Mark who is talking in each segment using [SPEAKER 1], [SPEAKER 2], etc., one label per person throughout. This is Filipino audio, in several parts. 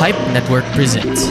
[SPEAKER 1] Pipe Network presents.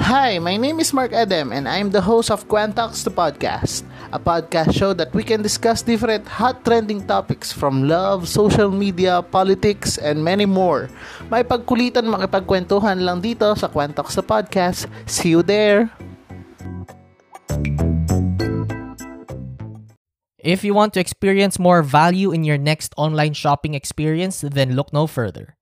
[SPEAKER 2] Hi, my name is Mark Adam and I'm the host of Quantox the Podcast, a podcast show that we can discuss different hot trending topics from love, social media, politics, and many more. May pagkulitan makipagkwentuhan lang dito sa Quantox the Podcast. See you there!
[SPEAKER 1] If you want to experience more value in your next online shopping experience, then look no further.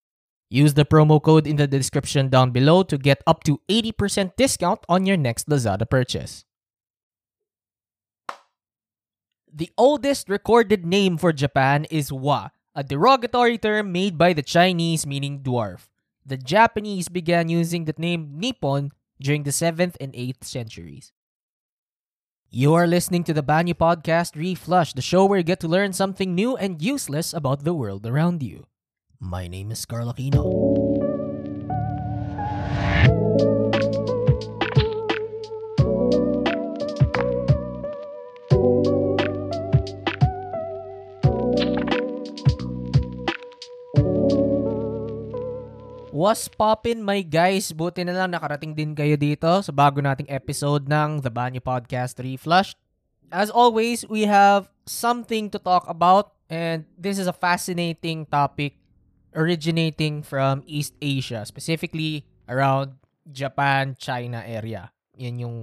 [SPEAKER 1] Use the promo code in the description down below to get up to 80% discount on your next Lazada purchase. The oldest recorded name for Japan is Wa, a derogatory term made by the Chinese meaning dwarf. The Japanese began using the name Nippon during the 7th and 8th centuries. You are listening to the Banyu Podcast Reflush, the show where you get to learn something new and useless about the world around you. My name is Carl Aquino. What's poppin' my guys? Buti na lang nakarating din kayo dito sa bago nating episode ng The Banyo Podcast Reflush. As always, we have something to talk about and this is a fascinating topic originating from East Asia, specifically around Japan, China area. Yan yung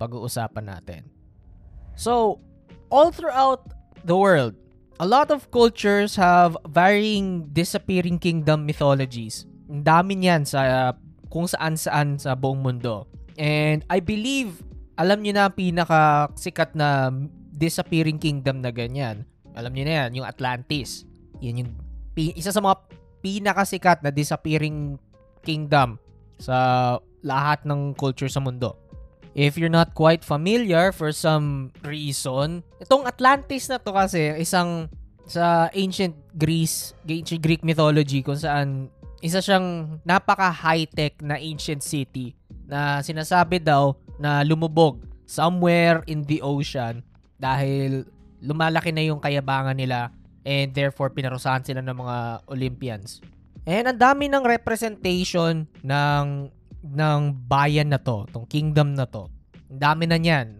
[SPEAKER 1] pag-uusapan natin. So, all throughout the world, a lot of cultures have varying disappearing kingdom mythologies. Dami niyan sa kung saan-saan sa buong mundo. And I believe, alam niyo na ang pinaka-sikat na disappearing kingdom na ganyan. Alam niyo na yan, yung Atlantis. Yan yung isa sa mga pinakasikat na disappearing kingdom sa lahat ng culture sa mundo. If you're not quite familiar for some reason, itong Atlantis na to kasi isang sa ancient Greece, ancient Greek mythology kung saan isa siyang napaka high-tech na ancient city na sinasabi daw na lumubog somewhere in the ocean dahil lumalaki na yung kayabangan nila and therefore pinarusahan sila ng mga Olympians. And ang dami ng representation ng ng bayan na to, tong kingdom na to. Ang dami na niyan.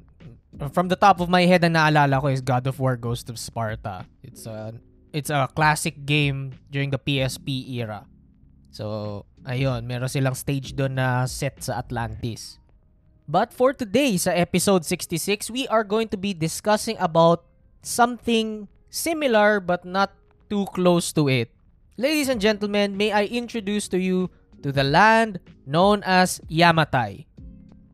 [SPEAKER 1] From the top of my head ang naalala ko is God of War Ghost of Sparta. It's a it's a classic game during the PSP era. So, ayun, meron silang stage doon na set sa Atlantis. But for today, sa episode 66, we are going to be discussing about something similar but not too close to it. Ladies and gentlemen, may I introduce to you to the land known as Yamatai.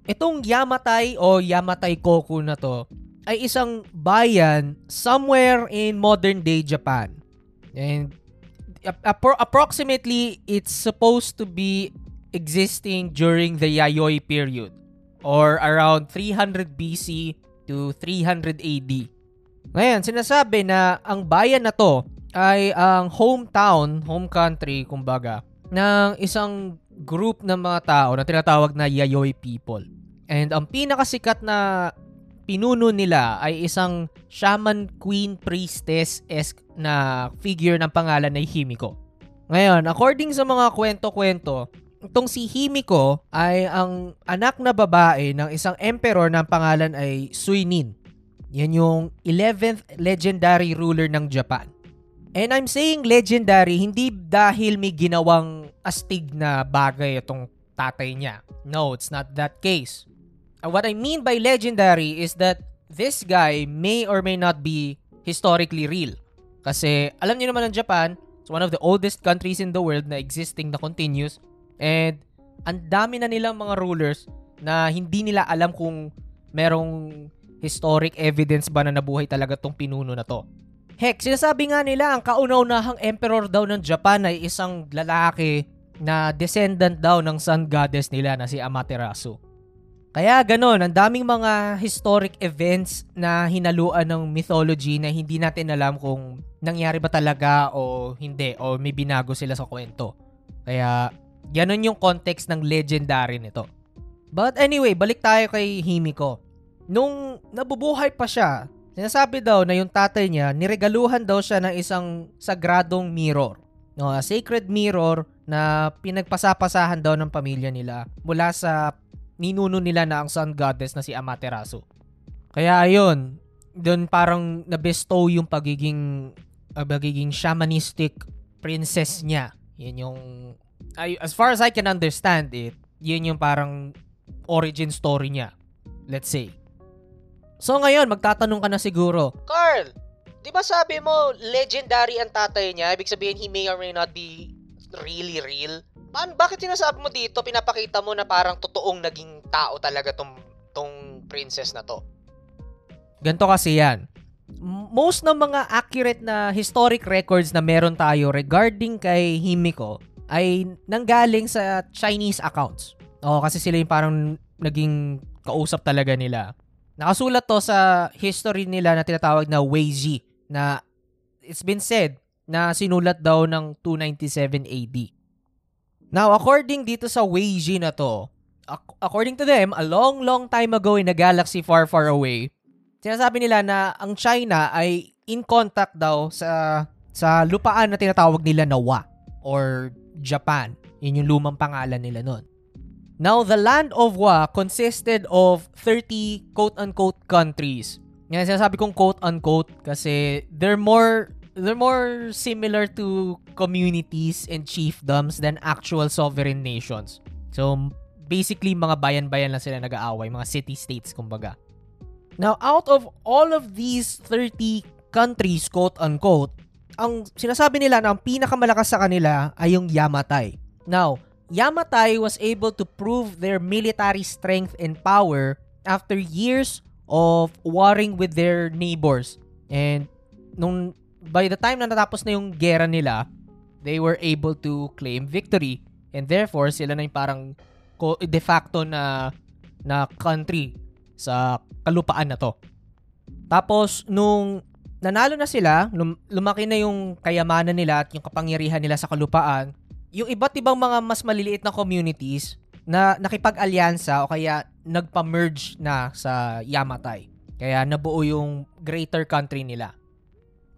[SPEAKER 1] Itong Yamatai o Yamatai Koku na to ay isang bayan somewhere in modern day Japan. And appro- approximately it's supposed to be existing during the Yayoi period or around 300 BC to 300 AD. Ngayon, sinasabi na ang bayan na to ay ang hometown, home country, kumbaga, ng isang group ng mga tao na tinatawag na Yayoi people. And ang pinakasikat na pinuno nila ay isang shaman queen priestess-esque na figure ng pangalan ay Himiko. Ngayon, according sa mga kwento-kwento, itong si Himiko ay ang anak na babae ng isang emperor ng pangalan ay Suinin. Yan yung 11th legendary ruler ng Japan. And I'm saying legendary hindi dahil may ginawang astig na bagay itong tatay niya. No, it's not that case. What I mean by legendary is that this guy may or may not be historically real. Kasi alam niyo naman ang Japan, it's one of the oldest countries in the world na existing na continuous. And ang dami na nilang mga rulers na hindi nila alam kung merong historic evidence ba na nabuhay talaga tong pinuno na to. Heck, sinasabi nga nila ang kauna-unahang emperor daw ng Japan ay isang lalaki na descendant daw ng sun goddess nila na si Amaterasu. Kaya ganon, ang daming mga historic events na hinaluan ng mythology na hindi natin alam kung nangyari ba talaga o hindi o may binago sila sa kwento. Kaya ganon yung context ng legendary nito. But anyway, balik tayo kay Himiko. Nung nabubuhay pa siya, Sinasabi daw na yung tatay niya, niregaluhan daw siya ng isang sagradong mirror. No, a sacred mirror na pinagpasapasahan daw ng pamilya nila mula sa ninuno nila na ang sun goddess na si Amaterasu. Kaya ayun, doon parang nabestow yung pagiging uh, pagiging shamanistic princess niya. Yan yung I, as far as I can understand it, yun yung parang origin story niya. Let's say. So ngayon, magtatanong ka na siguro, Carl, di ba sabi mo legendary ang tatay niya? Ibig sabihin, he may or may not be really real? Paano, bakit sinasabi mo dito, pinapakita mo na parang totoong naging tao talaga tong, tong princess na to? Ganto kasi yan. Most ng mga accurate na historic records na meron tayo regarding kay Himiko ay nanggaling sa Chinese accounts. Oo, kasi sila yung parang naging kausap talaga nila. Nakasulat to sa history nila na tinatawag na Weiji na it's been said na sinulat daw ng 297 AD. Now, according dito sa Weiji na to, according to them, a long, long time ago in a galaxy far, far away, sinasabi nila na ang China ay in contact daw sa sa lupaan na tinatawag nila na Wa or Japan. Yun yung lumang pangalan nila noon. Now, the land of Wa consisted of 30 quote-unquote countries. Yan, sinasabi kong quote-unquote kasi they're more they're more similar to communities and chiefdoms than actual sovereign nations. So, basically, mga bayan-bayan lang sila nag-aaway, mga city-states, kumbaga. Now, out of all of these 30 countries, quote-unquote, ang sinasabi nila na ang pinakamalakas sa kanila ay yung Yamatai. Now, Yamatai was able to prove their military strength and power after years of warring with their neighbors. And nung by the time na natapos na yung gera nila, they were able to claim victory. And therefore, sila na yung parang de facto na na country sa kalupaan na to. Tapos, nung nanalo na sila, lum- lumaki na yung kayamanan nila at yung kapangyarihan nila sa kalupaan, yung iba't ibang mga mas maliliit na communities na nakipag-alyansa o kaya nagpa-merge na sa Yamatai. Kaya nabuo yung greater country nila.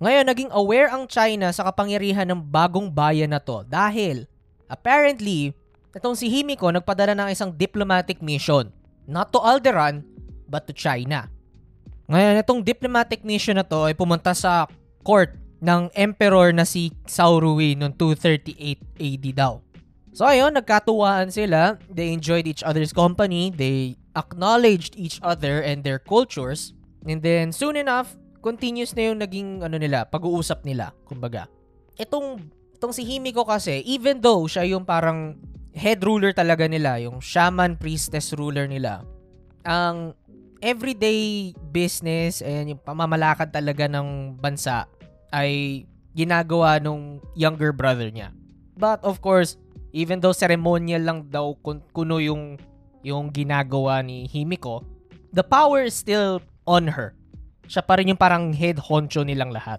[SPEAKER 1] Ngayon, naging aware ang China sa kapangyarihan ng bagong bayan na to dahil apparently, itong si Himiko nagpadala ng isang diplomatic mission. Not to Alderan, but to China. Ngayon, itong diplomatic mission na to ay pumunta sa court ng emperor na si Saurui noong 238 AD daw. So ayun, nagkatuwaan sila. They enjoyed each other's company. They acknowledged each other and their cultures. And then soon enough, continuous na yung naging ano nila, pag-uusap nila, kumbaga. Itong itong si Himiko kasi, even though siya yung parang head ruler talaga nila, yung shaman priestess ruler nila, ang everyday business and yung pamamalakad talaga ng bansa ay ginagawa nung younger brother niya. But of course, even though ceremonial lang daw kuno yung yung ginagawa ni Himiko, the power is still on her. Siya pa rin yung parang head honcho nilang lahat.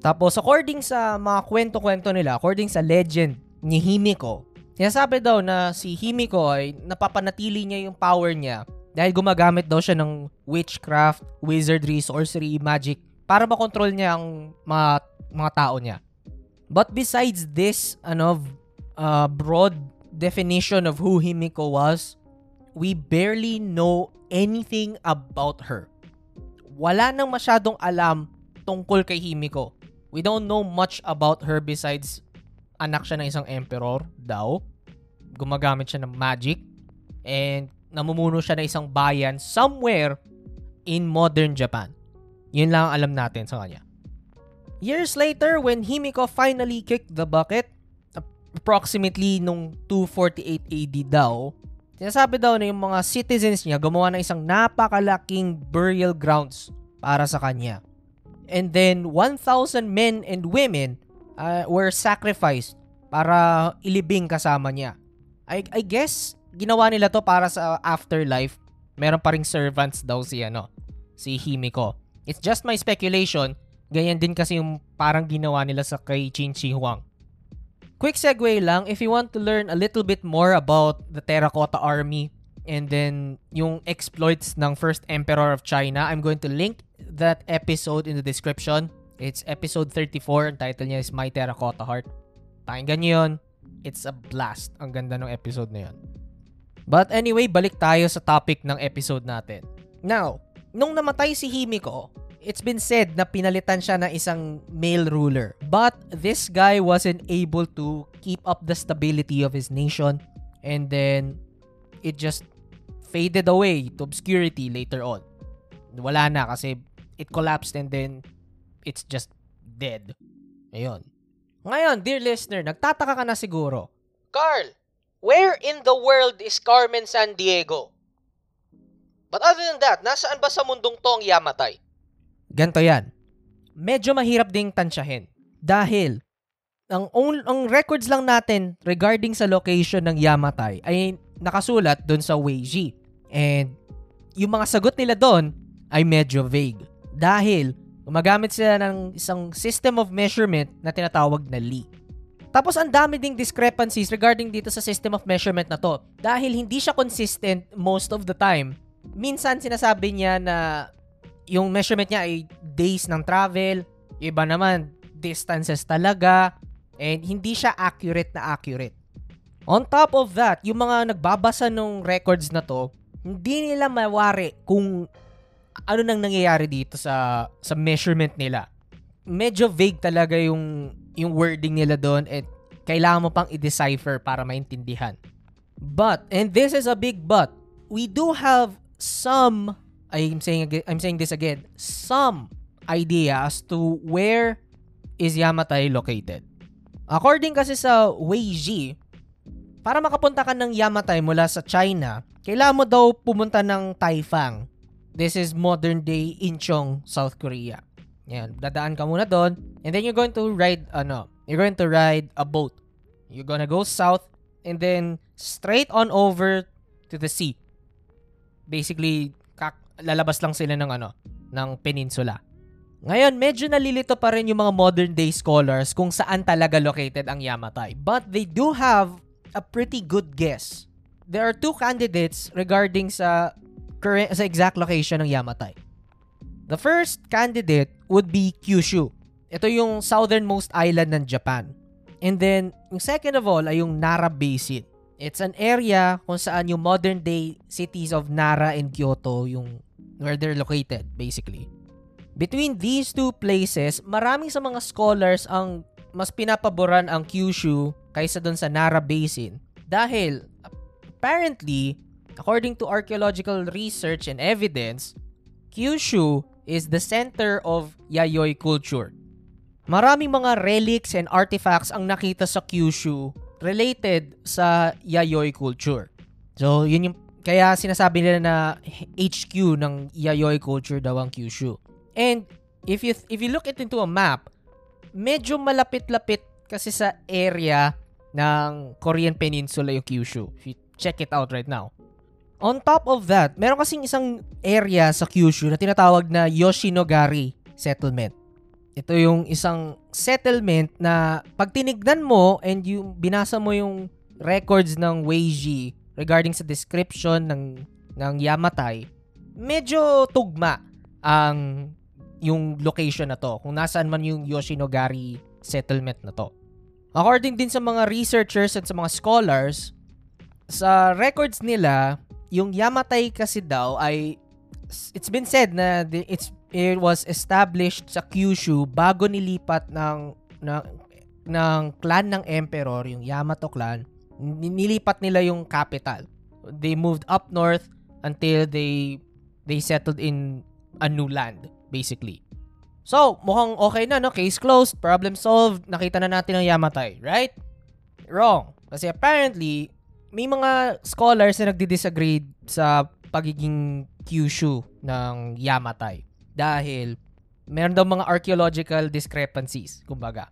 [SPEAKER 1] Tapos according sa mga kwento-kwento nila, according sa legend ni Himiko, sinasabi daw na si Himiko ay napapanatili niya yung power niya dahil gumagamit daw siya ng witchcraft, wizardry, sorcery, magic para makontrol niya ang mga, mga tao niya. But besides this ano uh, broad definition of who Himiko was, we barely know anything about her. Wala nang masyadong alam tungkol kay Himiko. We don't know much about her besides anak siya ng isang emperor daw. Gumagamit siya ng magic. And namumuno siya ng isang bayan somewhere in modern Japan. Yun lang ang alam natin sa kanya. Years later, when Himiko finally kicked the bucket, approximately nung 248 AD daw, sinasabi daw na yung mga citizens niya gumawa ng isang napakalaking burial grounds para sa kanya. And then 1,000 men and women uh, were sacrificed para ilibing kasama niya. I, I guess ginawa nila to para sa afterlife. Meron pa ring servants daw si ano, si Himiko. It's just my speculation. Ganyan din kasi yung parang ginawa nila sa kay Qin Shi Huang. Quick segue lang, if you want to learn a little bit more about the Terracotta Army and then yung exploits ng First Emperor of China, I'm going to link that episode in the description. It's episode 34. Ang title niya is My Terracotta Heart. Pakinggan niyo yun. It's a blast. Ang ganda ng episode na yun. But anyway, balik tayo sa topic ng episode natin. Now, nung namatay si Himiko, it's been said na pinalitan siya ng isang male ruler. But this guy wasn't able to keep up the stability of his nation and then it just faded away to obscurity later on. Wala na kasi it collapsed and then it's just dead. Ayun. Ngayon, dear listener, nagtataka ka na siguro. Carl, where in the world is Carmen San Diego? But other than that, nasaan ba sa mundong to ang Yamatay? Ganto yan. Medyo mahirap ding tansyahin. Dahil, ang, on, ang records lang natin regarding sa location ng Yamatay ay nakasulat doon sa Weiji. And yung mga sagot nila doon ay medyo vague. Dahil, gumagamit sila ng isang system of measurement na tinatawag na Li. Tapos ang dami ding discrepancies regarding dito sa system of measurement na to. Dahil hindi siya consistent most of the time. Minsan sinasabi niya na yung measurement niya ay days ng travel, iba naman distances talaga, and hindi siya accurate na accurate. On top of that, yung mga nagbabasa ng records na to, hindi nila mawari kung ano nang nangyayari dito sa sa measurement nila. Medyo vague talaga yung yung wording nila doon at kailangan mo pang i-decipher para maintindihan. But, and this is a big but, we do have some I'm saying again, I'm saying this again, some idea as to where is Yamatai located. According kasi sa Weiji, para makapunta ka ng Yamatai mula sa China, kailangan mo daw pumunta ng Taifang. This is modern day Incheon, South Korea. Yan, dadaan ka muna doon and then you're going to ride ano, you're going to ride a boat. You're gonna go south and then straight on over to the sea. Basically, lalabas lang sila ng ano, ng peninsula. Ngayon, medyo nalilito pa rin yung mga modern day scholars kung saan talaga located ang Yamatai. But they do have a pretty good guess. There are two candidates regarding sa current sa exact location ng Yamatai. The first candidate would be Kyushu. Ito yung southernmost island ng Japan. And then, yung second of all ay yung Nara Basin. It's an area kung saan yung modern day cities of Nara and Kyoto yung where they're located basically. Between these two places, marami sa mga scholars ang mas pinapaboran ang Kyushu kaysa doon sa Nara Basin dahil apparently according to archaeological research and evidence, Kyushu is the center of Yayoi culture. Maraming mga relics and artifacts ang nakita sa Kyushu related sa Yayoi culture. So, yun yung kaya sinasabi nila na HQ ng Yayoi culture daw ang Kyushu. And if you if you look it into a map, medyo malapit-lapit kasi sa area ng Korean Peninsula yung Kyushu. If you check it out right now. On top of that, meron kasing isang area sa Kyushu na tinatawag na Yoshinogari Settlement. Ito yung isang settlement na pag tinignan mo and yung binasa mo yung records ng Weiji regarding sa description ng ng Yamatai, medyo tugma ang yung location na to, kung nasaan man yung Yoshinogari settlement na to. According din sa mga researchers at sa mga scholars, sa records nila, yung Yamatai kasi daw ay it's been said na it's it was established sa Kyushu bago nilipat ng ng, ng clan ng emperor, yung Yamato clan, nilipat nila yung capital. They moved up north until they they settled in a new land, basically. So, mukhang okay na, no? Case closed, problem solved, nakita na natin ang Yamatai, right? Wrong. Kasi apparently, may mga scholars na nagdi-disagree sa pagiging Kyushu ng Yamatai. Dahil meron daw mga archaeological discrepancies, kumbaga.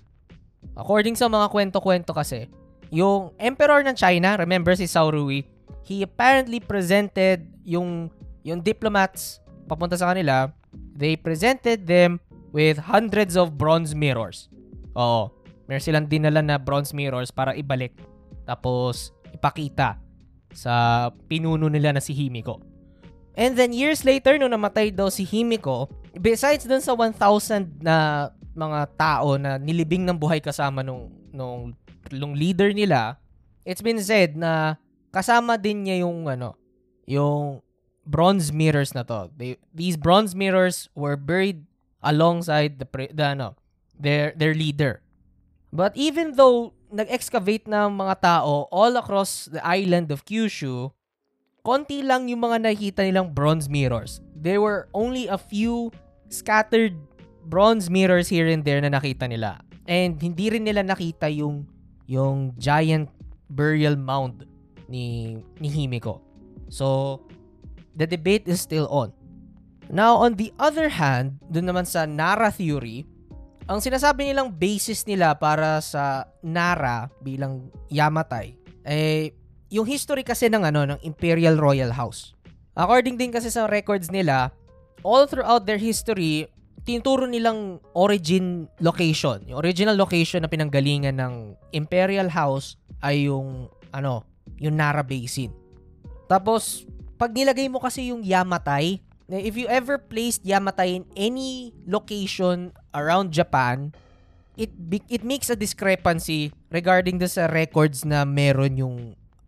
[SPEAKER 1] According sa mga kwento-kwento kasi, yung emperor ng China, remember si Cao Rui, he apparently presented yung yung diplomats papunta sa kanila, they presented them with hundreds of bronze mirrors. Oo. Meron silang dinala na bronze mirrors para ibalik. Tapos, ipakita sa pinuno nila na si Himiko. And then years later, nung namatay daw si Himiko, besides dun sa 1,000 na mga tao na nilibing ng buhay kasama nung, nung, nung leader nila, it's been said na kasama din niya yung ano, yung bronze mirrors na to. They, these bronze mirrors were buried alongside the, pre, the ano, their their leader. But even though nag-excavate ng mga tao all across the island of Kyushu, konti lang yung mga nakita nilang bronze mirrors. There were only a few scattered bronze mirrors here and there na nakita nila. And hindi rin nila nakita yung yung giant burial mound ni ni Himiko. So the debate is still on. Now on the other hand, dun naman sa Nara theory, ang sinasabi nilang basis nila para sa Nara bilang Yamatai eh yung history kasi ng ano ng Imperial Royal House. According din kasi sa records nila, all throughout their history, tinuturo nilang origin location. Yung original location na pinanggalingan ng Imperial House ay yung ano, yung Nara Basin. Tapos pag nilagay mo kasi yung Yamatai, if you ever placed Yamatai in any location around Japan, it it makes a discrepancy regarding the sa records na meron yung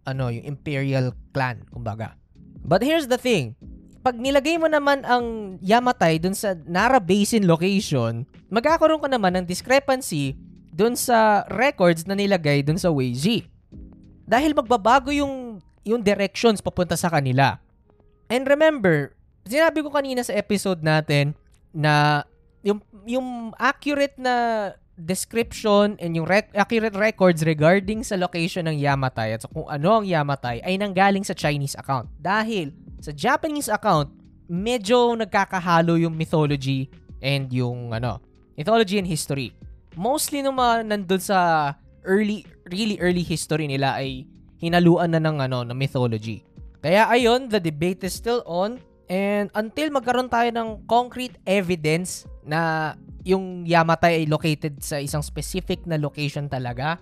[SPEAKER 1] ano, yung Imperial clan, kumbaga. But here's the thing. Pag nilagay mo naman ang Yamatai dun sa Nara Basin location, magkakaroon ka naman ng discrepancy dun sa records na nilagay dun sa Weiji. Dahil magbabago yung yung directions papunta sa kanila. And remember, sinabi ko kanina sa episode natin na yung yung accurate na description and yung rec- accurate records regarding sa location ng Yamatai at kung ano ang Yamatai ay nanggaling sa Chinese account. Dahil sa Japanese account, medyo nagkakahalo yung mythology and yung ano, mythology and history. Mostly nung mga nandun sa early, really early history nila ay hinaluan na ng ano, ng mythology. Kaya ayun, the debate is still on and until magkaroon tayo ng concrete evidence na yung Yamatai ay located sa isang specific na location talaga,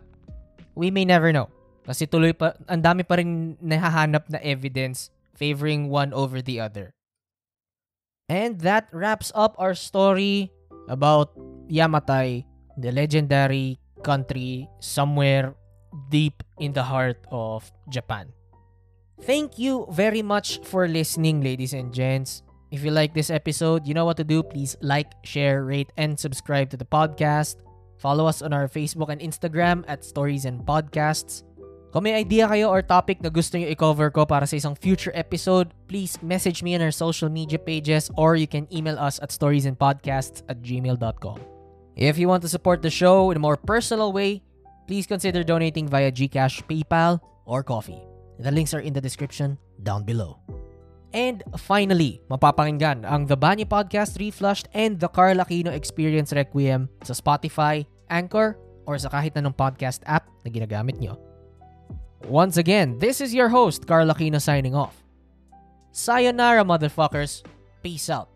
[SPEAKER 1] we may never know. Kasi tuloy pa, ang dami pa rin nahahanap na evidence favoring one over the other. And that wraps up our story about Yamatai, the legendary country somewhere deep in the heart of Japan. Thank you very much for listening, ladies and gents. If you like this episode, you know what to do. Please like, share, rate, and subscribe to the podcast. Follow us on our Facebook and Instagram at Stories and Podcasts. Kung may idea kayo or topic na gusto nyo i-cover ko para sa isang future episode, please message me on our social media pages or you can email us at storiesandpodcasts at gmail.com. If you want to support the show in a more personal way, please consider donating via GCash, PayPal, or Coffee. The links are in the description down below. And finally, mapapakinggan ang The Banyo Podcast Reflushed and The Carl Aquino Experience Requiem sa Spotify, Anchor, or sa kahit anong podcast app na ginagamit nyo. Once again, this is your host, Carl Aquino signing off. Sayonara, motherfuckers. Peace out.